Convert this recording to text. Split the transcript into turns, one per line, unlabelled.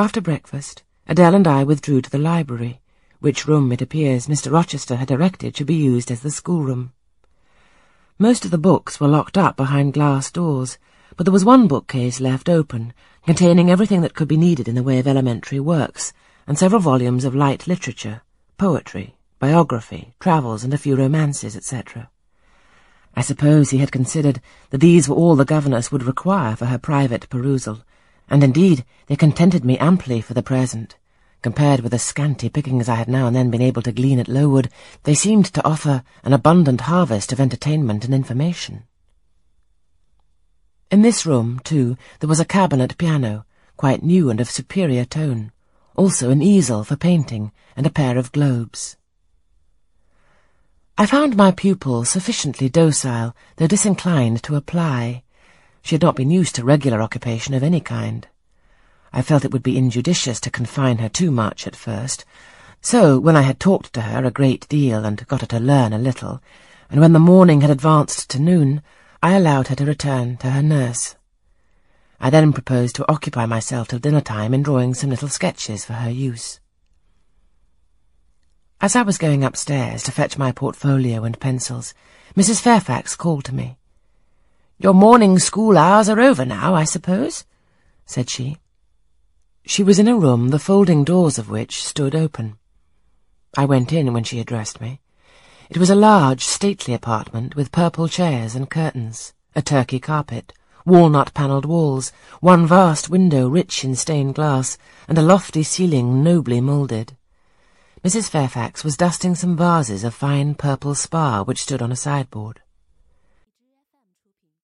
After breakfast, Adele and I withdrew to the library, which room, it appears, Mr. Rochester had directed should be used as the schoolroom. Most of the books were locked up behind glass doors, but there was one bookcase left open, containing everything that could be needed in the way of elementary works, and several volumes of light literature, poetry, biography, travels, and a few romances, etc. I suppose he had considered that these were all the governess would require for her private perusal, and indeed they contented me amply for the present. Compared with the scanty pickings I had now and then been able to glean at Lowood, they seemed to offer an abundant harvest of entertainment and information. In this room, too, there was a cabinet piano, quite new and of superior tone, also an easel for painting, and a pair of globes. I found my pupil sufficiently docile, though disinclined to apply. She had not been used to regular occupation of any kind. I felt it would be injudicious to confine her too much at first, so when I had talked to her a great deal and got her to learn a little, and when the morning had advanced to noon, I allowed her to return to her nurse. I then proposed to occupy myself till dinner time in drawing some little sketches for her use. As I was going upstairs to fetch my portfolio and pencils, Mrs. Fairfax called to me. Your morning school hours are over now, I suppose? said she. She was in a room the folding doors of which stood open. I went in when she addressed me. It was a large, stately apartment with purple chairs and curtains, a Turkey carpet, walnut-panelled walls, one vast window rich in stained glass, and a lofty ceiling nobly moulded. Mrs. Fairfax was dusting some vases of fine purple spar which stood on a sideboard.